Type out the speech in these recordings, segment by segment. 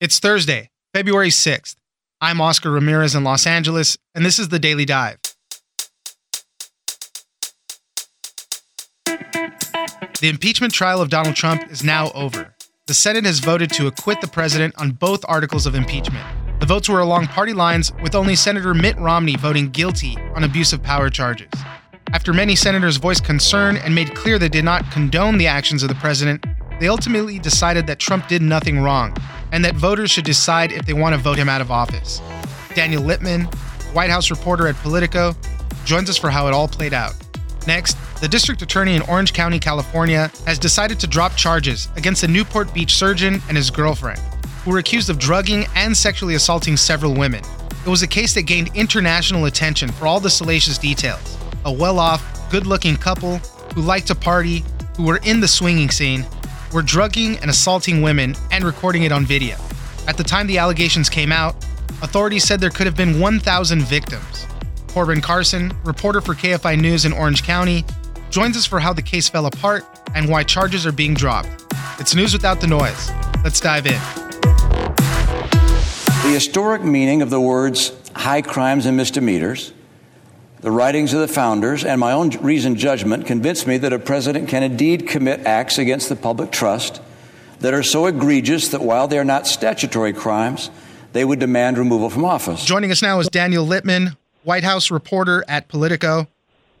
It's Thursday, February 6th. I'm Oscar Ramirez in Los Angeles, and this is the Daily Dive. The impeachment trial of Donald Trump is now over. The Senate has voted to acquit the president on both articles of impeachment. The votes were along party lines, with only Senator Mitt Romney voting guilty on abuse of power charges. After many senators voiced concern and made clear they did not condone the actions of the president, they ultimately decided that Trump did nothing wrong and that voters should decide if they want to vote him out of office. Daniel Lippman, White House reporter at Politico, joins us for how it all played out. Next, the district attorney in Orange County, California, has decided to drop charges against a Newport Beach surgeon and his girlfriend, who were accused of drugging and sexually assaulting several women. It was a case that gained international attention for all the salacious details. A well off, good looking couple who liked to party, who were in the swinging scene, were drugging and assaulting women and recording it on video. At the time the allegations came out, authorities said there could have been 1,000 victims. Corbin Carson, reporter for KFI News in Orange County, joins us for how the case fell apart and why charges are being dropped. It's news without the noise. Let's dive in. The historic meaning of the words high crimes and misdemeanors the writings of the founders and my own reasoned judgment convince me that a president can indeed commit acts against the public trust that are so egregious that while they are not statutory crimes, they would demand removal from office. Joining us now is Daniel Lippman, White House reporter at Politico.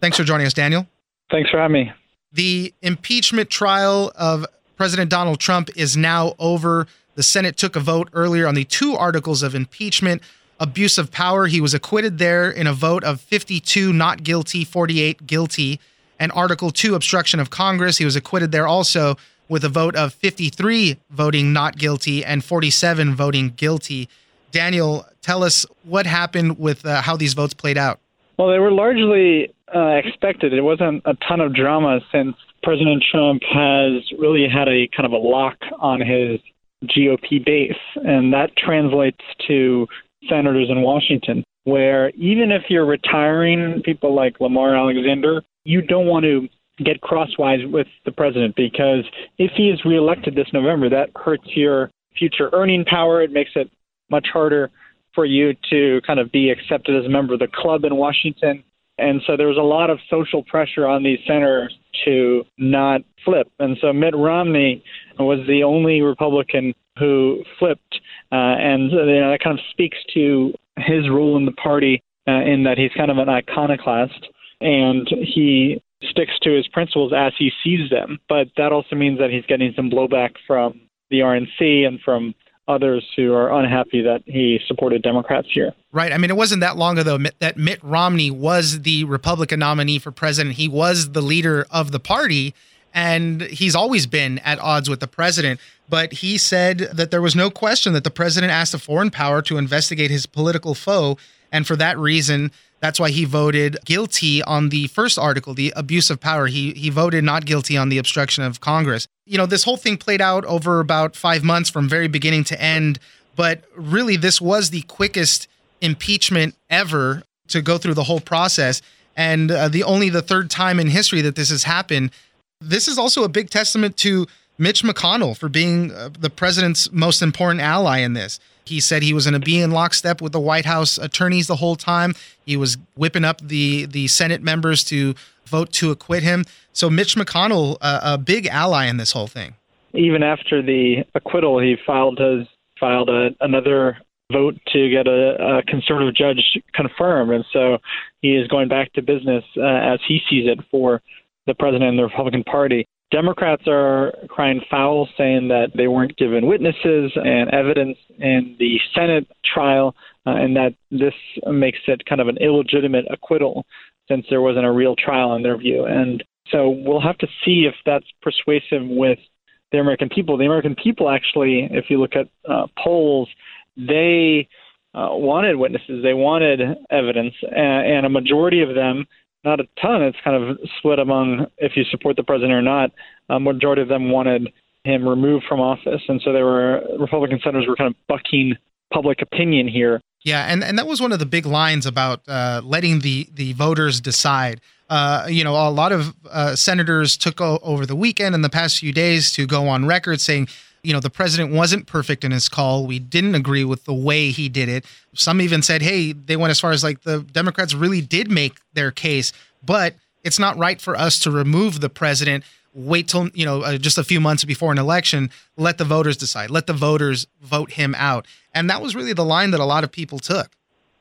Thanks for joining us, Daniel. Thanks for having me. The impeachment trial of President Donald Trump is now over. The Senate took a vote earlier on the two articles of impeachment abuse of power. He was acquitted there in a vote of 52 not guilty, 48 guilty. And Article 2, obstruction of Congress, he was acquitted there also with a vote of 53 voting not guilty and 47 voting guilty. Daniel, tell us what happened with uh, how these votes played out. Well, they were largely uh, expected. It wasn't a ton of drama since President Trump has really had a kind of a lock on his GOP base, and that translates to senators in Washington, where even if you're retiring people like Lamar Alexander, you don't want to get crosswise with the president because if he is reelected this November, that hurts your future earning power. It makes it much harder for you to kind of be accepted as a member of the club in Washington. And so there was a lot of social pressure on these senators to not flip. And so Mitt Romney was the only Republican who flipped, uh, and you know, that kind of speaks to his role in the party uh, in that he's kind of an iconoclast and he sticks to his principles as he sees them. But that also means that he's getting some blowback from the RNC and from others who are unhappy that he supported Democrats here. Right. I mean, it wasn't that long ago that Mitt Romney was the Republican nominee for president. He was the leader of the party and he's always been at odds with the president. But he said that there was no question that the president asked a foreign power to investigate his political foe. And for that reason, that's why he voted guilty on the first article, the abuse of power. He he voted not guilty on the obstruction of Congress. You know, this whole thing played out over about five months from very beginning to end. But really, this was the quickest impeachment ever to go through the whole process, and uh, the only the third time in history that this has happened. This is also a big testament to Mitch McConnell for being uh, the president's most important ally in this. He said he was going to be in lockstep with the White House attorneys the whole time. He was whipping up the the Senate members to vote to acquit him. So Mitch McConnell, uh, a big ally in this whole thing. Even after the acquittal, he filed his filed a, another vote to get a, a, conservative judge confirmed, and so he is going back to business uh, as he sees it for the president and the Republican Party. Democrats are crying foul, saying that they weren't given witnesses and evidence in the Senate trial, uh, and that this makes it kind of an illegitimate acquittal since there wasn't a real trial in their view. And so we'll have to see if that's persuasive with the American people. The American people, actually, if you look at uh, polls, they uh, wanted witnesses, they wanted evidence, and, and a majority of them not a ton. It's kind of split among if you support the president or not. A majority of them wanted him removed from office, and so they were Republican senators were kind of bucking public opinion here. Yeah, and, and that was one of the big lines about uh, letting the the voters decide. Uh, you know, a lot of uh, senators took o- over the weekend and the past few days to go on record saying you know, the president wasn't perfect in his call. We didn't agree with the way he did it. Some even said, hey, they went as far as like the Democrats really did make their case, but it's not right for us to remove the president. Wait till, you know, uh, just a few months before an election. Let the voters decide. Let the voters vote him out. And that was really the line that a lot of people took.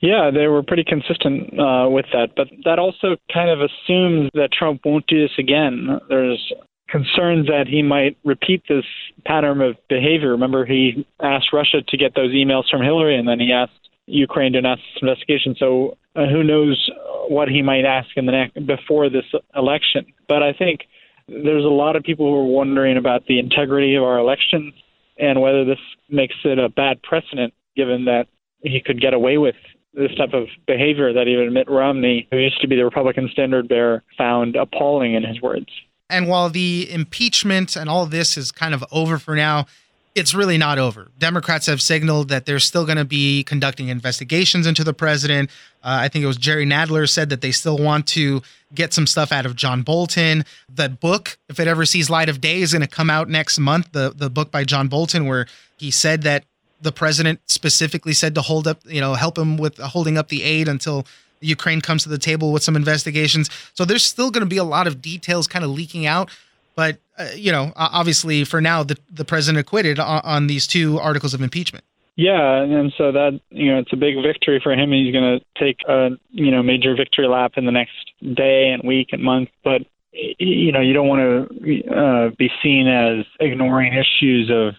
Yeah, they were pretty consistent uh, with that. But that also kind of assumes that Trump won't do this again. There's concerns that he might repeat this pattern of behavior. Remember, he asked Russia to get those emails from Hillary, and then he asked Ukraine to announce this investigation. So uh, who knows what he might ask in the next before this election? But I think there's a lot of people who are wondering about the integrity of our elections and whether this makes it a bad precedent, given that he could get away with this type of behavior that even Mitt Romney, who used to be the Republican standard bearer, found appalling in his words. And while the impeachment and all this is kind of over for now, it's really not over. Democrats have signaled that they're still going to be conducting investigations into the president. Uh, I think it was Jerry Nadler said that they still want to get some stuff out of John Bolton. The book, if it ever sees light of day, is going to come out next month. The the book by John Bolton, where he said that the president specifically said to hold up, you know, help him with holding up the aid until Ukraine comes to the table with some investigations. So there's still going to be a lot of details kind of leaking out. But uh, you know, obviously, for now, the the president acquitted on, on these two articles of impeachment. Yeah, and so that you know, it's a big victory for him. He's going to take a you know major victory lap in the next day and week and month. But you know, you don't want to uh, be seen as ignoring issues of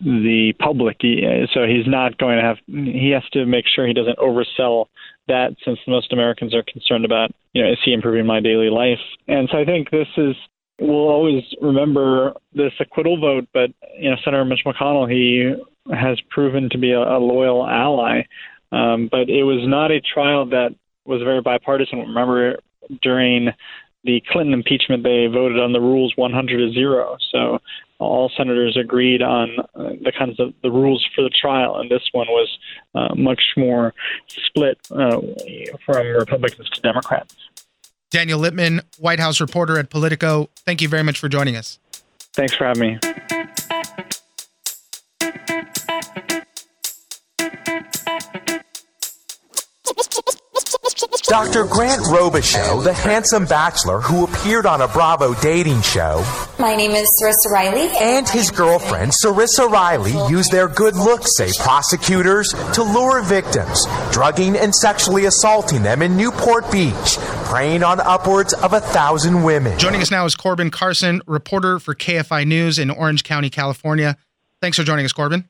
the public. So he's not going to have. He has to make sure he doesn't oversell that, since most Americans are concerned about, you know, is he improving my daily life? And so I think this is. We'll always remember this acquittal vote, but you know, Senator Mitch McConnell, he has proven to be a, a loyal ally. Um, but it was not a trial that was very bipartisan. Remember, during the Clinton impeachment, they voted on the rules 100 to zero. So all senators agreed on uh, the kinds of the rules for the trial, and this one was uh, much more split uh, from Republicans to Democrats. Daniel Lippman, White House reporter at Politico. Thank you very much for joining us. Thanks for having me. Dr. Grant Robicheaux, the handsome bachelor who appeared on a Bravo dating show. My name is Cerissa Riley. And his girlfriend, Cerissa Riley, used their good looks, say prosecutors, to lure victims, drugging and sexually assaulting them in Newport Beach, preying on upwards of a thousand women. Joining us now is Corbin Carson, reporter for KFI News in Orange County, California. Thanks for joining us, Corbin.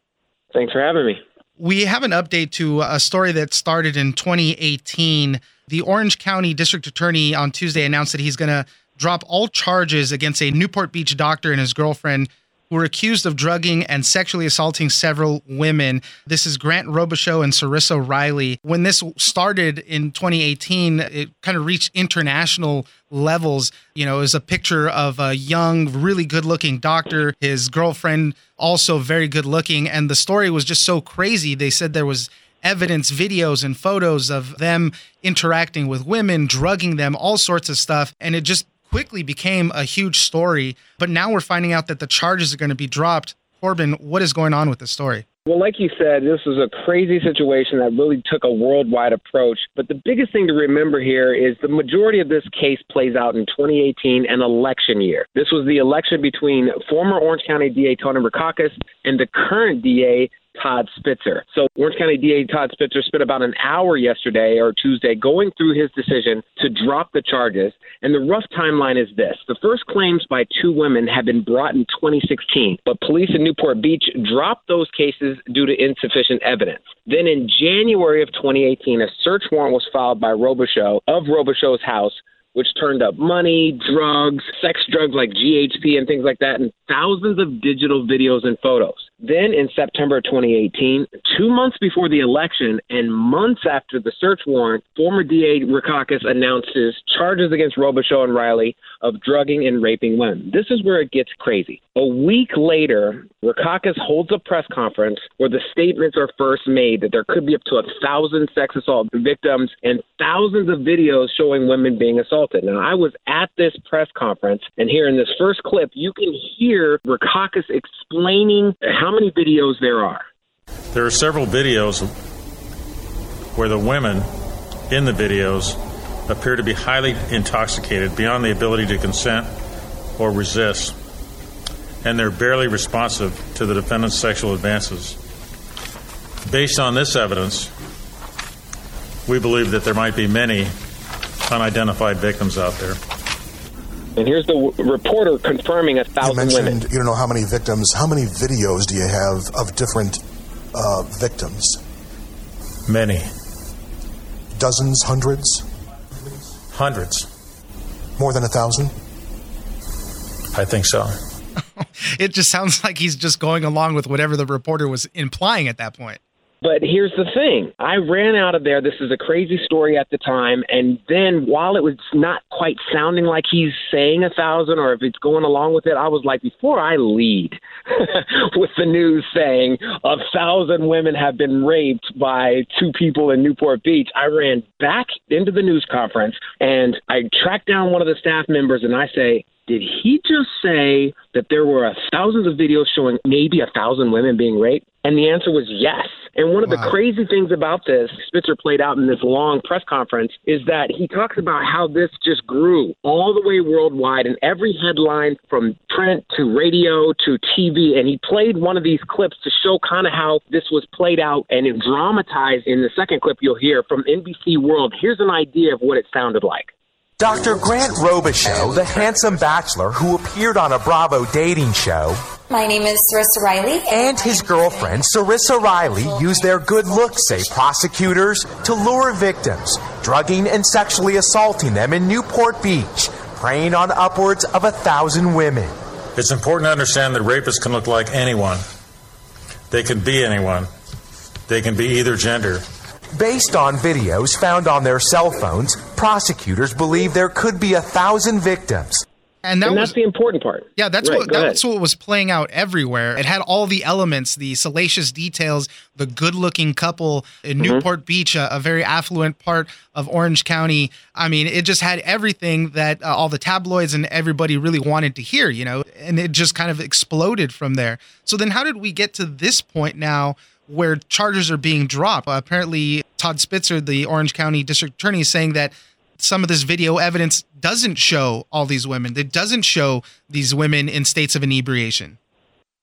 Thanks for having me. We have an update to a story that started in 2018 the Orange County District Attorney on Tuesday announced that he's going to drop all charges against a Newport Beach doctor and his girlfriend who were accused of drugging and sexually assaulting several women. This is Grant Robicheaux and Cerissa Riley. When this started in 2018, it kind of reached international levels. You know, it was a picture of a young, really good looking doctor, his girlfriend also very good looking. And the story was just so crazy. They said there was evidence, videos, and photos of them interacting with women, drugging them, all sorts of stuff. And it just quickly became a huge story. But now we're finding out that the charges are going to be dropped. Corbin, what is going on with this story? Well, like you said, this was a crazy situation that really took a worldwide approach. But the biggest thing to remember here is the majority of this case plays out in 2018, an election year. This was the election between former Orange County DA Tony Rackauckas and the current DA Todd Spitzer. So Orange County DA Todd Spitzer spent about an hour yesterday or Tuesday going through his decision to drop the charges. And the rough timeline is this. The first claims by two women had been brought in 2016, but police in Newport Beach dropped those cases due to insufficient evidence. Then in January of 2018, a search warrant was filed by Robicheaux of Robicheaux's house which turned up money, drugs, sex drugs like GHB and things like that, and thousands of digital videos and photos. Then in September 2018, two months before the election and months after the search warrant, former DA Rackauckas announces charges against Robicheaux and Riley of drugging and raping women. This is where it gets crazy. A week later, Rackauckas holds a press conference where the statements are first made that there could be up to a thousand sex assault victims and thousands of videos showing women being assaulted. Now, I was at this press conference, and here in this first clip, you can hear Rackauckas explaining how many videos there are. There are several videos where the women in the videos appear to be highly intoxicated beyond the ability to consent or resist, and they're barely responsive to the defendant's sexual advances. Based on this evidence, we believe that there might be many unidentified victims out there. And here's the w- reporter confirming a You thousand mentioned women. you don't know how many victims. How many videos do you have of different uh, victims? Many. Dozens, hundreds, Hundreds. more than a thousand? I think so. It just sounds like he's just going along with whatever the reporter was implying at that point. But here's the thing. I ran out of there. This is a crazy story at the time. And then while it was not quite sounding like he's saying a thousand or if it's going along with it, I was like, before I lead with the news saying a thousand women have been raped by two people in Newport Beach, I ran back into the news conference and I tracked down one of the staff members and I say, did he just say that there were thousands of videos showing maybe a thousand women being raped? And the answer was yes. And one of the crazy things about this, Spitzer played out in this long press conference, is that he talks about how this just grew all the way worldwide and every headline from print to radio to TV. And he played one of these clips to show kind of how this was played out and it dramatized in the second clip you'll hear from NBC World. Here's an idea of what it sounded like. Dr. Grant Robicheaux, the handsome bachelor who appeared on a Bravo dating show, My name is Cerissa Riley. and his girlfriend, Cerissa Riley, used their good looks, say prosecutors, to lure victims, drugging and sexually assaulting them in Newport Beach, preying on upwards of a thousand women. It's important to understand that rapists can look like anyone. They can be anyone. They can be either gender. Based on videos found on their cell phones, prosecutors believe there could be a thousand victims. And that and was that's the important part. Yeah, that's Right, what go ahead. that's what was playing out everywhere. It had all the elements, the salacious details, the good-looking couple in Mm-hmm. Newport Beach, a, a very affluent part of Orange County. I mean, it just had everything that uh, all the tabloids and everybody really wanted to hear, you know, and it just kind of exploded from there. So then how did we get to this point now where charges are being dropped? Uh, apparently Todd Spitzer, the Orange County District Attorney is saying that some of this video evidence doesn't show all these women. It doesn't show these women in states of inebriation.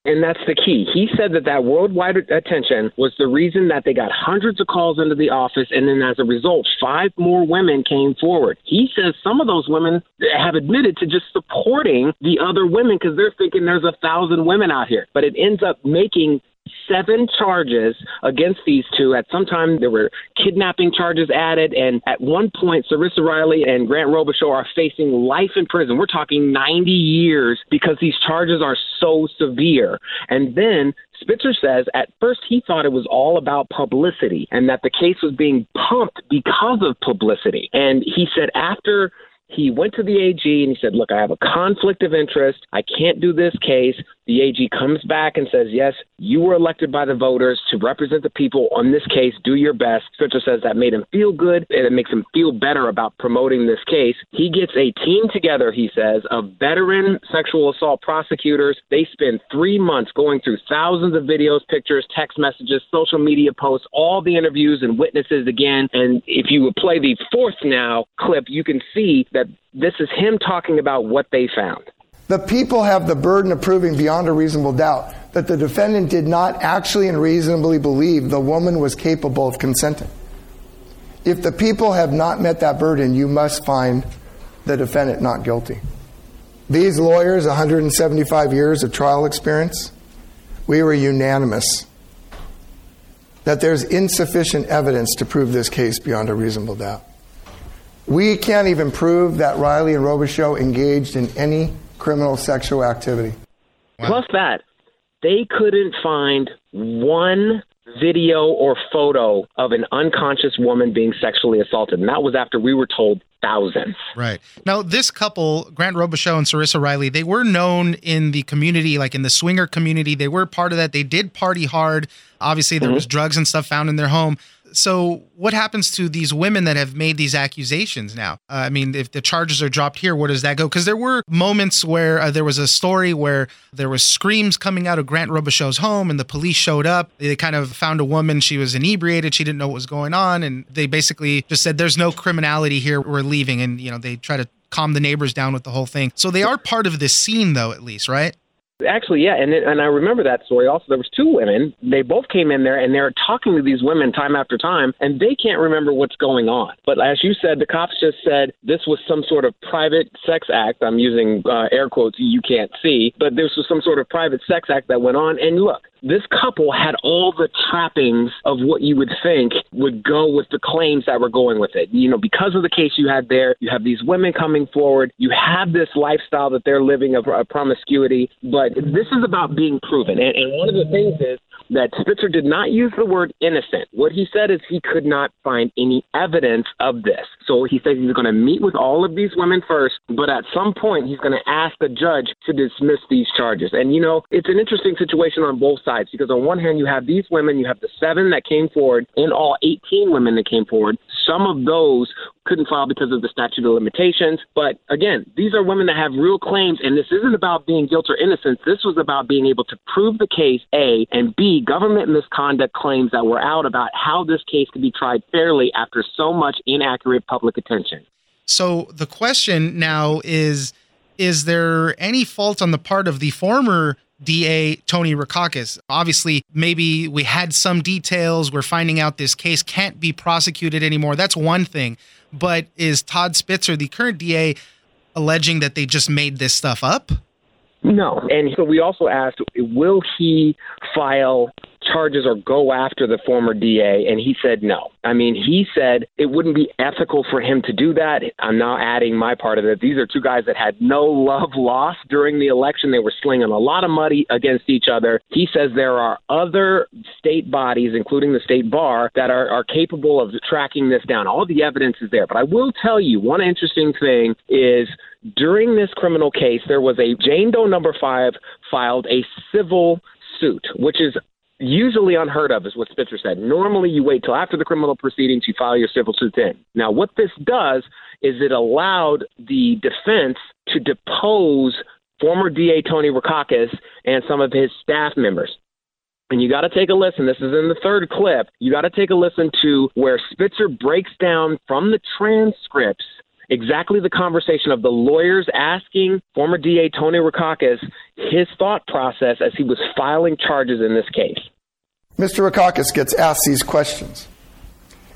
And that's the key. He said that that worldwide attention was the reason that they got hundreds of calls into the office, and then as a result, five more women came forward. He says some of those women have admitted to just supporting the other women because they're thinking there's a thousand women out here. But it ends up making seven charges against these two. At some time, there were kidnapping charges added, and at one point, Cerissa Riley and Grant Robicheaux are facing life in prison. We're talking 90 years because these charges are so severe. And then Spitzer says at first he thought it was all about publicity and that the case was being pumped because of publicity. And he said after he went to the AG and he said, Look, I have a conflict of interest. I can't do this case. The AG comes back and says, Yes, you were elected by the voters to represent the people on this case. Do your best. Spitzer says that made him feel good and it makes him feel better about promoting this case. He gets a team together, he says, of veteran sexual assault prosecutors. They spend three months going through thousands of videos, pictures, text messages, social media posts, all the interviews and witnesses again. And if you would play the fourth now clip, you can see that this is him talking about what they found. The people have the burden of proving beyond a reasonable doubt that the defendant did not actually and reasonably believe the woman was capable of consenting. If the people have not met that burden, you must find the defendant not guilty. These lawyers, 175 years of trial experience, we were unanimous that there's insufficient evidence to prove this case beyond a reasonable doubt. We can't even prove that Riley and Robicheaux engaged in any criminal sexual activity. Plus that, they couldn't find one video or photo of an unconscious woman being sexually assaulted. And that was after we were told thousands. Right. Now, this couple, Grant Robicheaux and Cerissa Riley, they were known in the community, like in the swinger community. They were part of that. They did party hard. Obviously, there mm-hmm. was drugs and stuff found in their home so what happens to these women that have made these accusations now? Uh, I mean, if the charges are dropped here, where does that go? Because there were moments where uh, there was a story where there was screams coming out of Grant Robicheaux's home, and the police showed up. They kind of found a woman. She was inebriated. She didn't know what was going on, and they basically just said, "There's no criminality here. We're leaving." And you know, they try to calm the neighbors down with the whole thing. So they are part of this scene, though, at least, right? Actually, yeah, and and I remember that story. Also, there was two women. They both came in there, and they're talking to these women time after time, and they can't remember what's going on. But as you said, the cops just said this was some sort of private sex act. I'm using uh, air quotes you can't see, but this was some sort of private sex act that went on. And look, this couple had all the trappings of what you would think would go with the claims that were going with it. You know, because of the case you had there, you have these women coming forward, you have this lifestyle that they're living of, of promiscuity, but this is about being proven. And, and one of the things is that Spitzer did not use the word innocent. What he said is he could not find any evidence of this. So he said he's going to meet with all of these women first, but at some point he's going to ask the judge to dismiss these charges. And, you know, it's an interesting situation on both sides because on one hand you have these women, you have the seven that came forward, and all 18 women that came forward. Some of those couldn't file because of the statute of limitations. But again, these are women that have real claims, and this isn't about being guilt or innocence. This was about being able to prove the case, A, and B, government misconduct claims that were out about how this case could be tried fairly after so much inaccurate public attention. So the question now is is there any fault on the part of the former DA Tony Rackauckas. Obviously, maybe we had some details. We're finding out this case can't be prosecuted anymore. That's one thing. But is Todd Spitzer, the current DA, alleging that they just made this stuff up? No. And so we also asked, will he file charges or go after the former DA? And he said no. I mean, he said it wouldn't be ethical for him to do that. I'm now adding my part of it. These are two guys that had no love lost during the election. They were slinging a lot of money against each other. He says there are other state bodies, including the state bar, that are, are capable of tracking this down. All the evidence is there. But I will tell you one interesting thing is during this criminal case, there was a Jane Doe number five filed a civil suit, which is usually unheard of, is what Spitzer said. Normally, you wait till after the criminal proceedings, you file your civil suit in. Now, what this does is it allowed the defense to depose former DA Tony Rackauckas and some of his staff members. And you got to take a listen. This is in the third clip. You got to take a listen to where Spitzer breaks down from the transcripts exactly the conversation of the lawyers asking former DA Tony Rackauckas his thought process as he was filing charges in this case. Mr. Rackauckas gets asked these questions.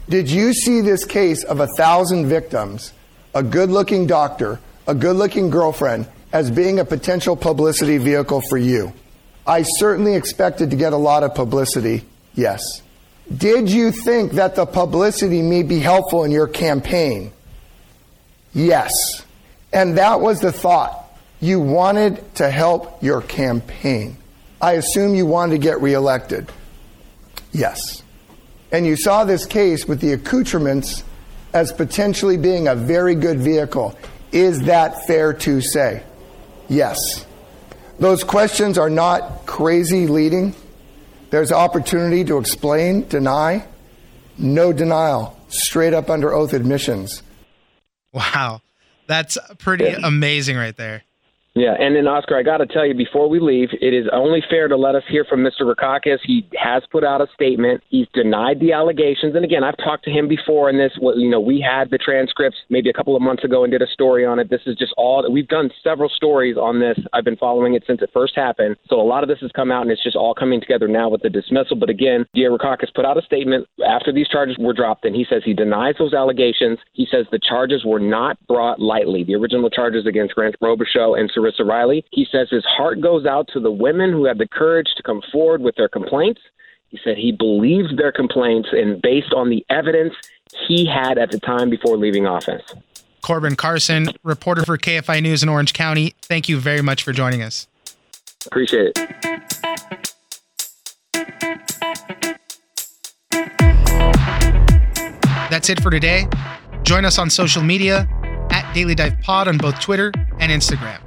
Did you see this case of a thousand victims, a good looking doctor, a good looking girlfriend, as being a potential publicity vehicle for you? I certainly expected to get a lot of publicity, yes. Did you think that the publicity may be helpful in your campaign? Yes. And that was the thought. You wanted to help your campaign. I assume you wanted to get reelected. Yes. And you saw this case with the accoutrements as potentially being a very good vehicle. Is that fair to say? Yes. Those questions are not crazy leading. There's opportunity to explain, deny. No denial. Straight up under oath admissions. Wow. That's pretty yeah. amazing right there. Yeah, and then Oscar, I got to tell you before we leave, it is only fair to let us hear from Mr. Rackauckas. He has put out a statement. He's denied the allegations, and again, I've talked to him before in this. You know, we had the transcripts maybe a couple of months ago and did a story on it. This is just all we've done several stories on this. I've been following it since it first happened, so a lot of this has come out, and it's just all coming together now with the dismissal. But again, D.A. Rackauckas put out a statement after these charges were dropped, and he says he denies those allegations. He says the charges were not brought lightly. The original charges against Grant Robicheaux and Marissa Riley. He says his heart goes out to the women who had the courage to come forward with their complaints. He said he believed their complaints and based on the evidence he had at the time before leaving office. Corbin Carson, reporter for KFI News in Orange County, thank you very much for joining us. Appreciate it. That's it for today. Join us on social media at Daily Dive Pod on both Twitter and Instagram.